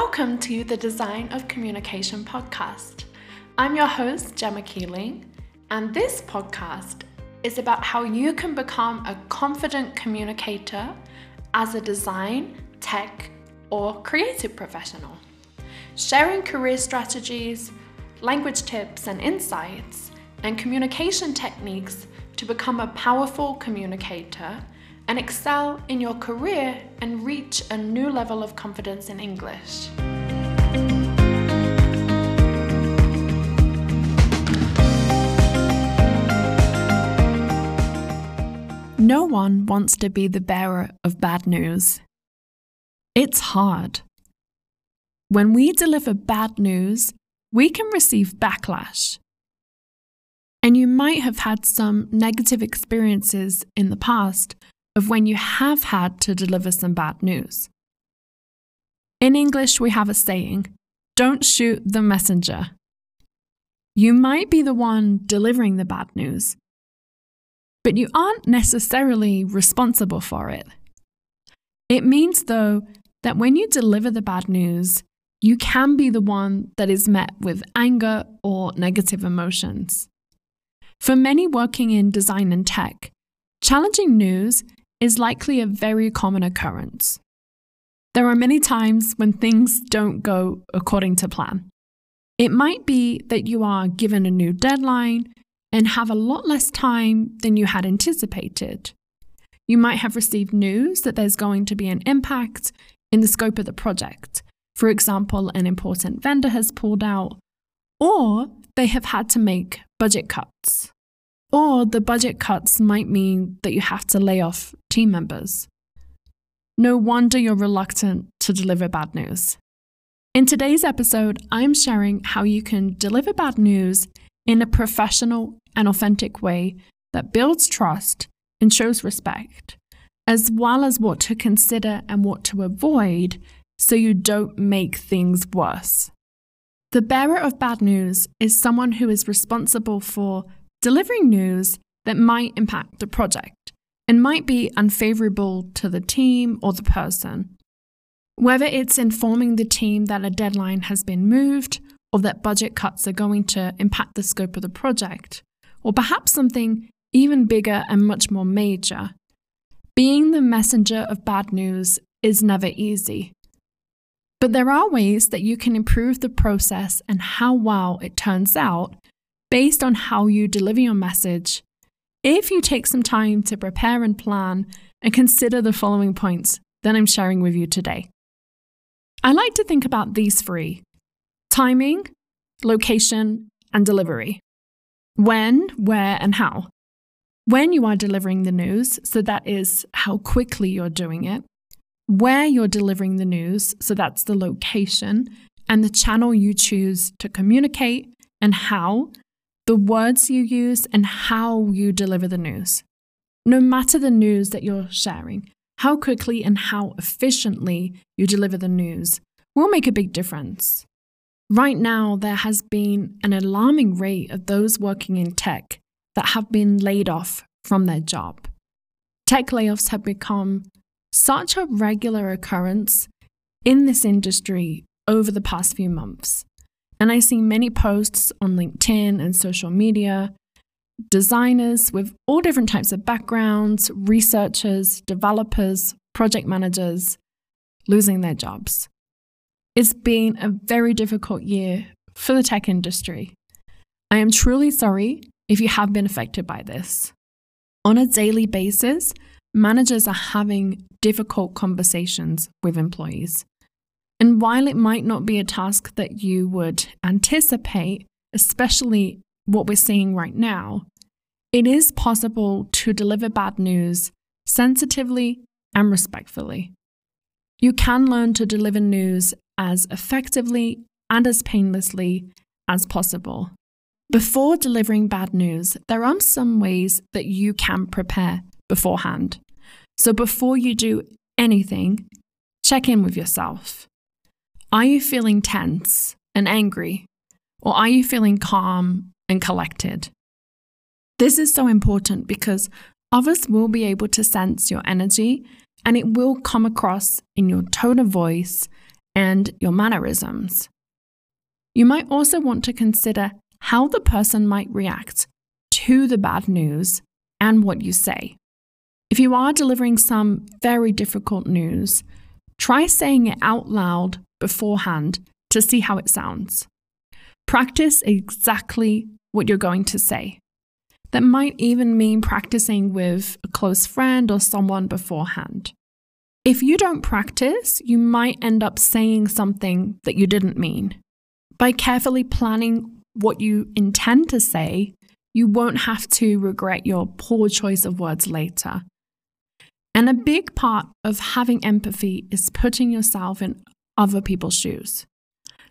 Welcome to the Design of Communication podcast. I'm your host, Gemma Keeling, and this podcast is about how you can become a confident communicator as a design, tech, or creative professional. Sharing career strategies, language tips and insights, and communication techniques to become a powerful communicator and excel in your career and reach a new level of confidence in English. No one wants to be the bearer of bad news. It's hard. When we deliver bad news, we can receive backlash. And you might have had some negative experiences in the past of when you have had to deliver some bad news. In English, we have a saying don't shoot the messenger. You might be the one delivering the bad news, but you aren't necessarily responsible for it. It means, though, that when you deliver the bad news, you can be the one that is met with anger or negative emotions. For many working in design and tech, challenging news is likely a very common occurrence. There are many times when things don't go according to plan. It might be that you are given a new deadline and have a lot less time than you had anticipated. You might have received news that there's going to be an impact in the scope of the project. For example, an important vendor has pulled out, or they have had to make budget cuts. Or the budget cuts might mean that you have to lay off team members. No wonder you're reluctant to deliver bad news. In today's episode, I'm sharing how you can deliver bad news in a professional and authentic way that builds trust and shows respect, as well as what to consider and what to avoid so you don't make things worse. The bearer of bad news is someone who is responsible for delivering news that might impact the project and might be unfavorable to the team or the person. Whether it's informing the team that a deadline has been moved or that budget cuts are going to impact the scope of the project, or perhaps something even bigger and much more major. Being the messenger of bad news is never easy. But there are ways that you can improve the process and how well it turns out based on how you deliver your message if you take some time to prepare and plan and consider the following points that I'm sharing with you today. I like to think about these three timing, location, and delivery. When, where, and how. When you are delivering the news, so that is how quickly you're doing it. Where you're delivering the news, so that's the location and the channel you choose to communicate, and how, the words you use, and how you deliver the news. No matter the news that you're sharing, how quickly and how efficiently you deliver the news will make a big difference. Right now, there has been an alarming rate of those working in tech that have been laid off from their job. Tech layoffs have become such a regular occurrence in this industry over the past few months. And I see many posts on LinkedIn and social media, designers with all different types of backgrounds, researchers, developers, project managers losing their jobs. It's been a very difficult year for the tech industry. I am truly sorry if you have been affected by this. On a daily basis, managers are having difficult conversations with employees. And while it might not be a task that you would anticipate, especially what we're seeing right now, it is possible to deliver bad news sensitively and respectfully. You can learn to deliver news as effectively and as painlessly as possible. Before delivering bad news, there are some ways that you can prepare beforehand. So before you do anything, check in with yourself. Are you feeling tense and angry? Or are you feeling calm and collected? This is so important because others will be able to sense your energy and it will come across in your tone of voice and your mannerisms. You might also want to consider how the person might react to the bad news and what you say. If you are delivering some very difficult news, try saying it out loud beforehand to see how it sounds. Practice exactly what you're going to say. That might even mean practicing with a close friend or someone beforehand. If you don't practice, you might end up saying something that you didn't mean. By carefully planning what you intend to say, you won't have to regret your poor choice of words later. And a big part of having empathy is putting yourself in other people's shoes.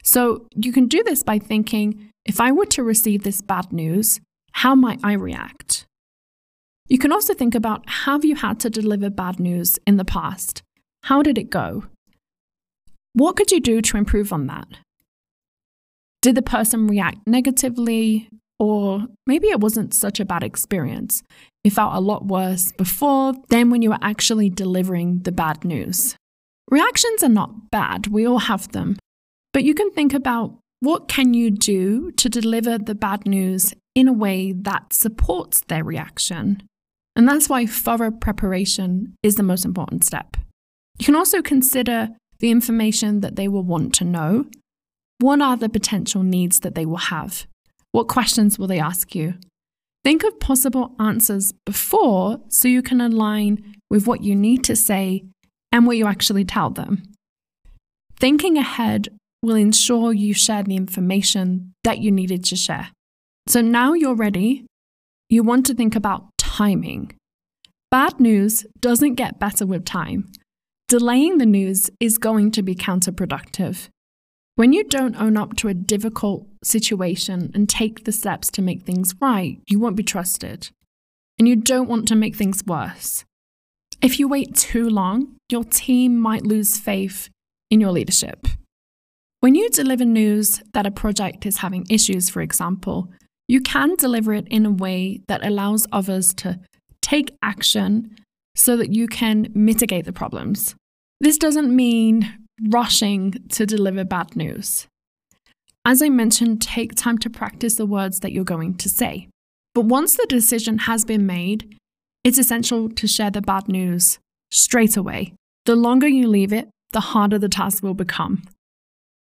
So you can do this by thinking if I were to receive this bad news, how might I react? You can also think about have you had to deliver bad news in the past? How did it go? What could you do to improve on that? Did the person react negatively? Or maybe it wasn't such a bad experience. It felt a lot worse before than when you were actually delivering the bad news. Reactions are not bad, we all have them. But you can think about what can you do to deliver the bad news in a way that supports their reaction? And that's why thorough preparation is the most important step. You can also consider the information that they will want to know. What are the potential needs that they will have? What questions will they ask you? Think of possible answers before so you can align with what you need to say and what you actually tell them. Thinking ahead will ensure you share the information that you needed to share. So now you're ready, you want to think about timing. Bad news doesn't get better with time. Delaying the news is going to be counterproductive. When you don't own up to a difficult situation and take the steps to make things right, you won't be trusted. And you don't want to make things worse. If you wait too long, your team might lose faith in your leadership. When you deliver news that a project is having issues, for example, you can deliver it in a way that allows others to take action so that you can mitigate the problems. This doesn't mean rushing to deliver bad news. As I mentioned, take time to practice the words that you're going to say. But once the decision has been made, it's essential to share the bad news straight away. The longer you leave it, the harder the task will become.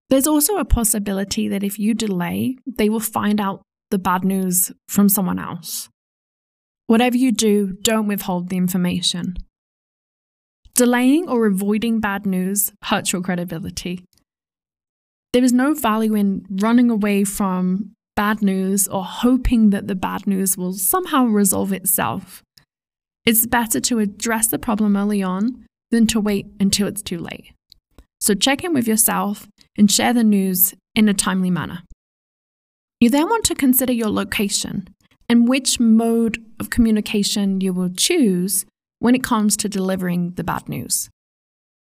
There's also a possibility that if you delay, they will find out the bad news from someone else. Whatever you do, don't withhold the information. Delaying or avoiding bad news hurts your credibility. There is no value in running away from bad news or hoping that the bad news will somehow resolve itself. It's better to address the problem early on than to wait until it's too late. So check in with yourself and share the news in a timely manner. You then want to consider your location and which mode of communication you will choose when it comes to delivering the bad news.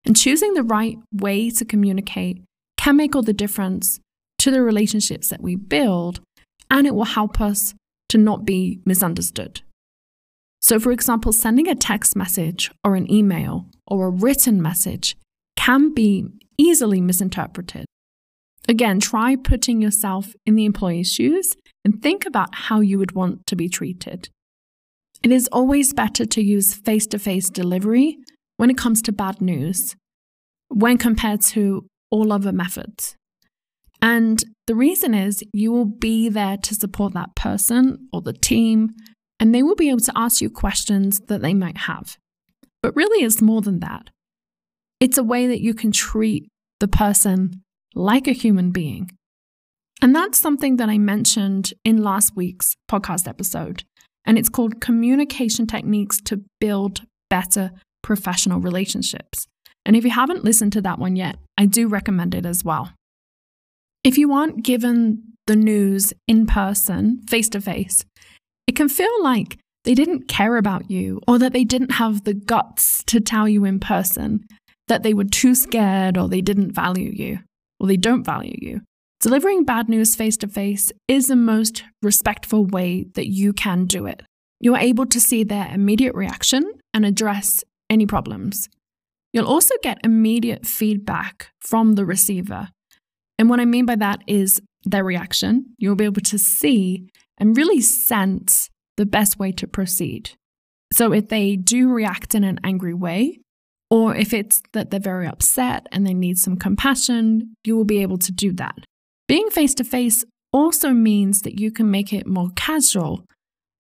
And choosing the right way to communicate can make all the difference to the relationships that we build, and it will help us to not be misunderstood. So, for example, sending a text message or an email or a written message can be easily misinterpreted. Again, try putting yourself in the employee's shoes and think about how you would want to be treated. It is always better to use face to face delivery when it comes to bad news when compared to all other methods. And the reason is you will be there to support that person or the team, and they will be able to ask you questions that they might have. But really, it's more than that. It's a way that you can treat the person like a human being. And that's something that I mentioned in last week's podcast episode and it's called Communication Techniques to Build Better Professional Relationships. And if you haven't listened to that one yet, I do recommend it as well. If you aren't given the news in person, face to face, it can feel like they didn't care about you or that they didn't have the guts to tell you in person, that they were too scared or they didn't value you or they don't value you. Delivering bad news face to face is the most respectful way that you can do it. You're able to see their immediate reaction and address any problems. You'll also get immediate feedback from the receiver. And what I mean by that is their reaction. You'll be able to see and really sense the best way to proceed. So if they do react in an angry way, or if it's that they're very upset and they need some compassion, you will be able to do that. Being face to face also means that you can make it more casual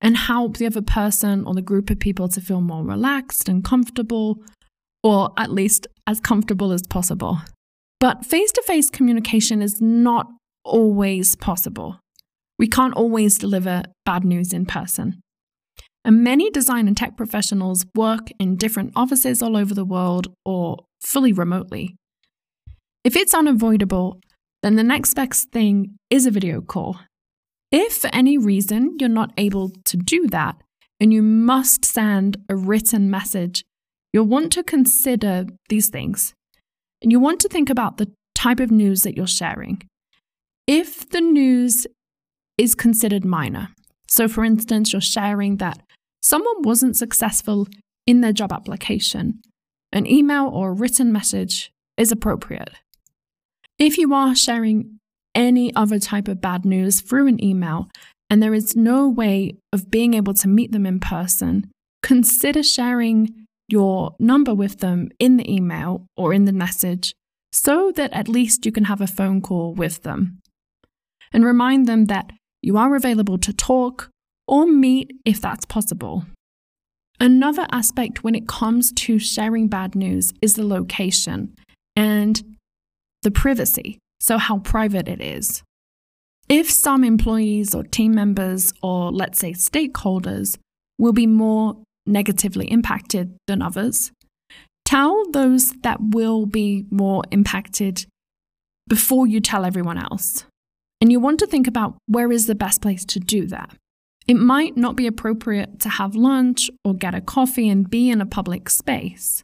and help the other person or the group of people to feel more relaxed and comfortable, or at least as comfortable as possible. But face to face communication is not always possible. We can't always deliver bad news in person. And many design and tech professionals work in different offices all over the world or fully remotely. If it's unavoidable, then the next best thing is a video call. If for any reason you're not able to do that and you must send a written message, you'll want to consider these things. And you want to think about the type of news that you're sharing. If the news is considered minor, so for instance, you're sharing that someone wasn't successful in their job application, an email or written message is appropriate. If you are sharing any other type of bad news through an email and there is no way of being able to meet them in person, consider sharing your number with them in the email or in the message so that at least you can have a phone call with them. And remind them that you are available to talk or meet if that's possible. Another aspect when it comes to sharing bad news is the location and the privacy, so how private it is. If some employees or team members, or let's say stakeholders, will be more negatively impacted than others, tell those that will be more impacted before you tell everyone else. And you want to think about where is the best place to do that. It might not be appropriate to have lunch or get a coffee and be in a public space.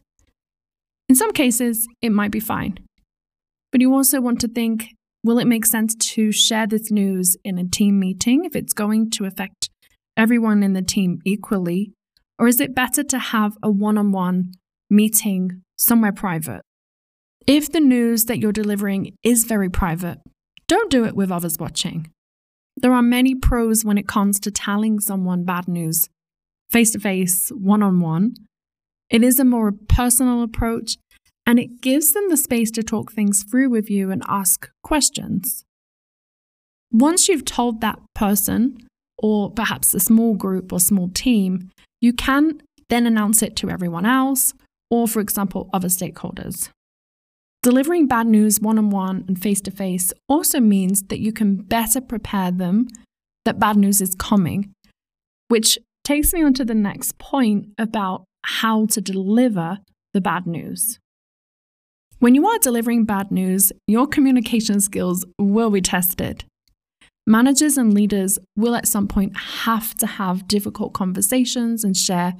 In some cases, it might be fine. But you also want to think will it make sense to share this news in a team meeting if it's going to affect everyone in the team equally? Or is it better to have a one on one meeting somewhere private? If the news that you're delivering is very private, don't do it with others watching. There are many pros when it comes to telling someone bad news face to face, one on one. It is a more personal approach and it gives them the space to talk things through with you and ask questions. Once you've told that person, or perhaps a small group or small team, you can then announce it to everyone else, or for example, other stakeholders. Delivering bad news one on one and face to face also means that you can better prepare them that bad news is coming, which takes me on to the next point about how to deliver the bad news. When you are delivering bad news, your communication skills will be tested. Managers and leaders will at some point have to have difficult conversations and share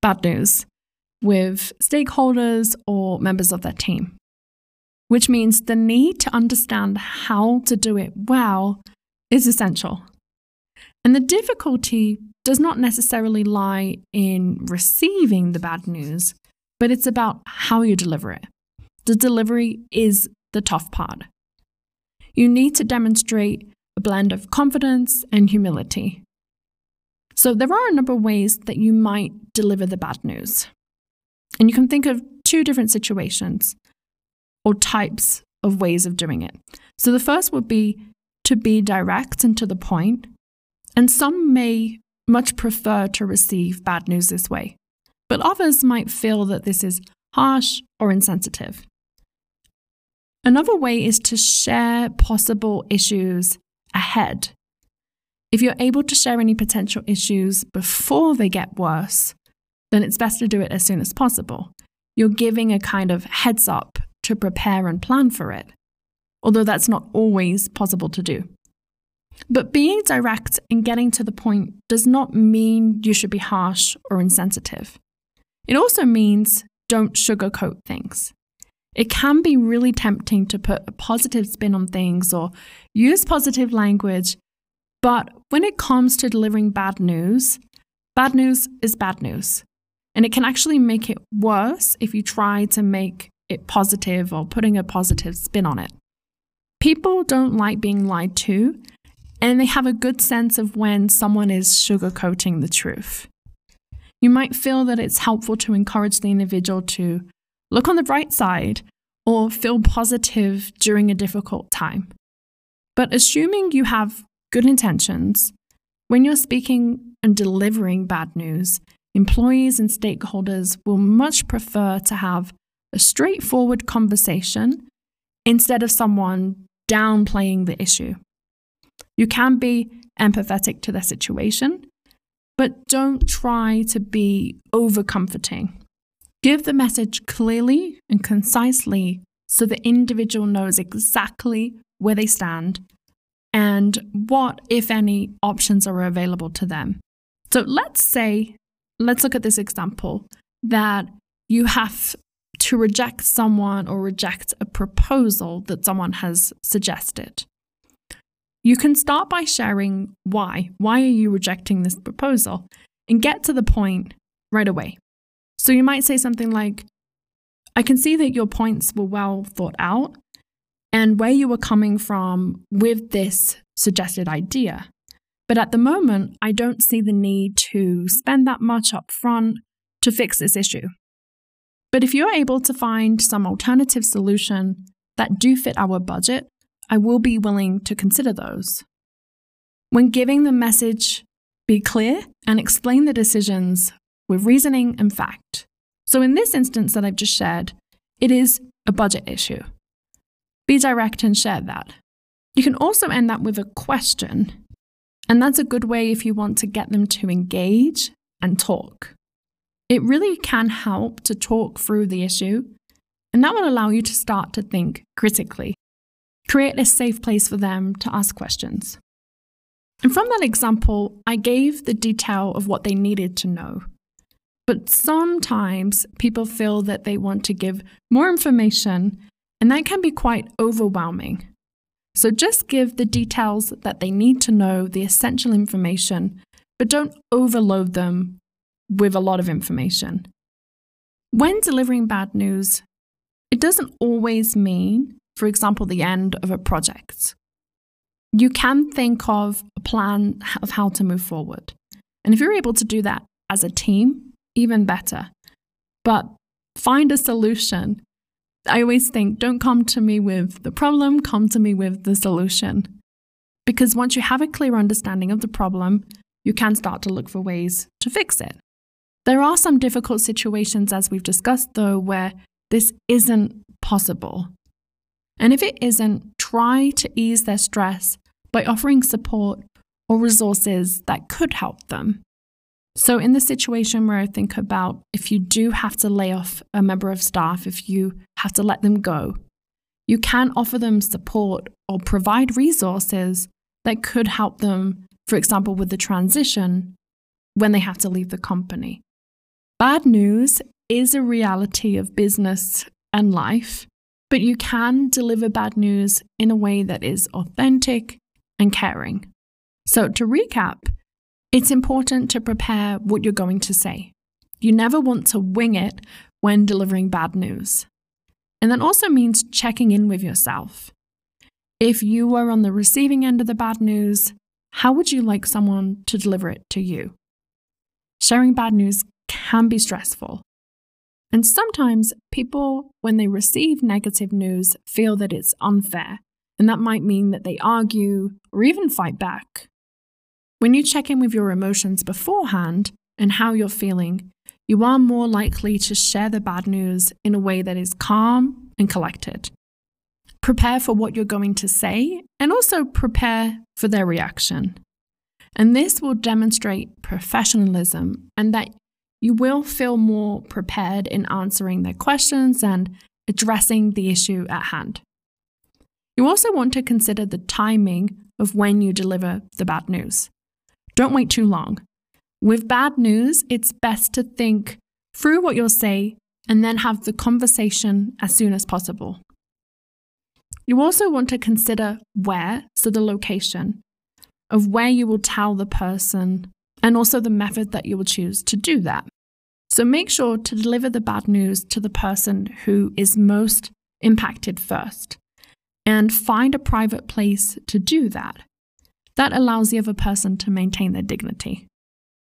bad news with stakeholders or members of their team which means the need to understand how to do it well is essential. And the difficulty does not necessarily lie in receiving the bad news, but it's about how you deliver it. The delivery is the tough part. You need to demonstrate a blend of confidence and humility. So, there are a number of ways that you might deliver the bad news. And you can think of two different situations or types of ways of doing it. So the first would be to be direct and to the point, and some may much prefer to receive bad news this way, but others might feel that this is harsh or insensitive. Another way is to share possible issues ahead. If you're able to share any potential issues before they get worse, then it's best to do it as soon as possible. You're giving a kind of heads up to prepare and plan for it, although that's not always possible to do. But being direct and getting to the point does not mean you should be harsh or insensitive. It also means don't sugarcoat things. It can be really tempting to put a positive spin on things or use positive language, but when it comes to delivering bad news, bad news is bad news. And it can actually make it worse if you try to make it positive or putting a positive spin on it. People don't like being lied to, and they have a good sense of when someone is sugarcoating the truth. You might feel that it's helpful to encourage the individual to look on the bright side or feel positive during a difficult time. But assuming you have good intentions, when you're speaking and delivering bad news, employees and stakeholders will much prefer to have a straightforward conversation instead of someone downplaying the issue. You can be empathetic to their situation, but don't try to be over comforting. Give the message clearly and concisely so the individual knows exactly where they stand and what, if any, options are available to them. So let's say, let's look at this example that you have to reject someone or reject a proposal that someone has suggested. You can start by sharing why. Why are you rejecting this proposal? And get to the point right away. So you might say something like, I can see that your points were well thought out and where you were coming from with this suggested idea. But at the moment, I don't see the need to spend that much up front to fix this issue. But if you're able to find some alternative solution that do fit our budget, I will be willing to consider those. When giving the message, be clear and explain the decisions with reasoning and fact. So, in this instance that I've just shared, it is a budget issue. Be direct and share that. You can also end that with a question, and that's a good way if you want to get them to engage and talk. It really can help to talk through the issue, and that will allow you to start to think critically. Create a safe place for them to ask questions. And from that example, I gave the detail of what they needed to know. But sometimes people feel that they want to give more information, and that can be quite overwhelming. So just give the details that they need to know, the essential information, but don't overload them with a lot of information. When delivering bad news, it doesn't always mean, for example, the end of a project. You can think of a plan of how to move forward. And if you're able to do that as a team, even better. But find a solution. I always think don't come to me with the problem, come to me with the solution. Because once you have a clear understanding of the problem, you can start to look for ways to fix it. There are some difficult situations, as we've discussed, though, where this isn't possible. And if it isn't, try to ease their stress by offering support or resources that could help them. So, in the situation where I think about if you do have to lay off a member of staff, if you have to let them go, you can offer them support or provide resources that could help them, for example, with the transition when they have to leave the company. Bad news is a reality of business and life, but you can deliver bad news in a way that is authentic and caring. So, to recap, it's important to prepare what you're going to say. You never want to wing it when delivering bad news. And that also means checking in with yourself. If you were on the receiving end of the bad news, how would you like someone to deliver it to you? Sharing bad news can be stressful. And sometimes people, when they receive negative news, feel that it's unfair, and that might mean that they argue or even fight back. When you check in with your emotions beforehand and how you're feeling, you are more likely to share the bad news in a way that is calm and collected. Prepare for what you're going to say and also prepare for their reaction. And this will demonstrate professionalism and that you will feel more prepared in answering their questions and addressing the issue at hand. You also want to consider the timing of when you deliver the bad news. Don't wait too long. With bad news, it's best to think through what you'll say and then have the conversation as soon as possible. You also want to consider where, so the location, of where you will tell the person and also the method that you will choose to do that. So make sure to deliver the bad news to the person who is most impacted first and find a private place to do that. That allows the other person to maintain their dignity.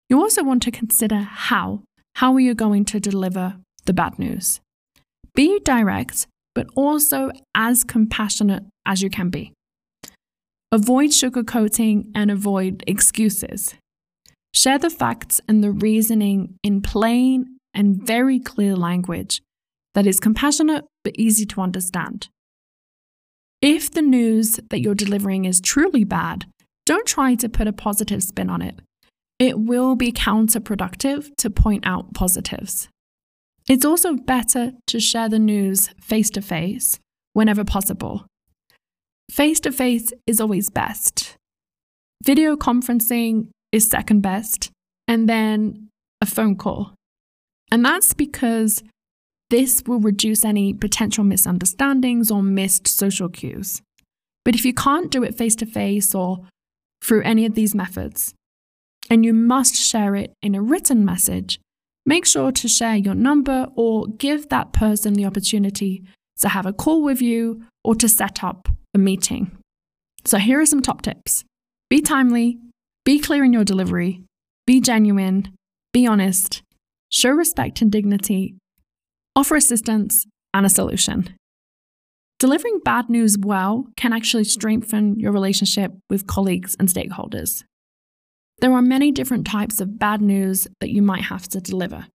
You also want to consider how. How are you going to deliver the bad news? Be direct, but also as compassionate as you can be. Avoid sugarcoating and avoid excuses. Share the facts and the reasoning in plain and very clear language that is compassionate but easy to understand. If the news that you're delivering is truly bad, don't try to put a positive spin on it. It will be counterproductive to point out positives. It's also better to share the news face to face whenever possible. Face to face is always best. Video conferencing is second best, and then a phone call. And that's because this will reduce any potential misunderstandings or missed social cues. But if you can't do it face to face or through any of these methods, and you must share it in a written message, make sure to share your number or give that person the opportunity to have a call with you or to set up a meeting. So, here are some top tips be timely, be clear in your delivery, be genuine, be honest, show respect and dignity, offer assistance and a solution. Delivering bad news well can actually strengthen your relationship with colleagues and stakeholders. There are many different types of bad news that you might have to deliver,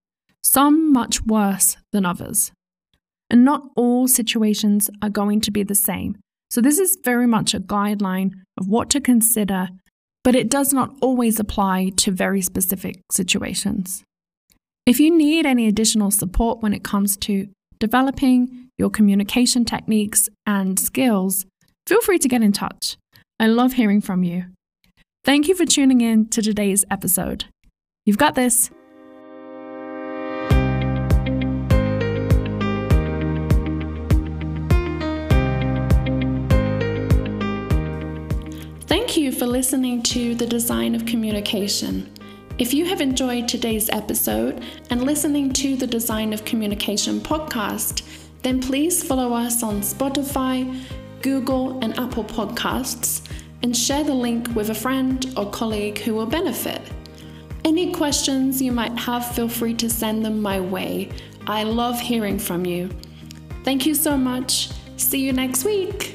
some much worse than others. And not all situations are going to be the same. So, this is very much a guideline of what to consider, but it does not always apply to very specific situations. If you need any additional support when it comes to developing your communication techniques and skills, feel free to get in touch. I love hearing from you. Thank you for tuning in to today's episode. You've got this. Thank you for listening to The Design of Communication. If you have enjoyed today's episode and listening to the Design of Communication podcast, then please follow us on Spotify, Google, and Apple Podcasts and share the link with a friend or colleague who will benefit. Any questions you might have, feel free to send them my way. I love hearing from you. Thank you so much. See you next week.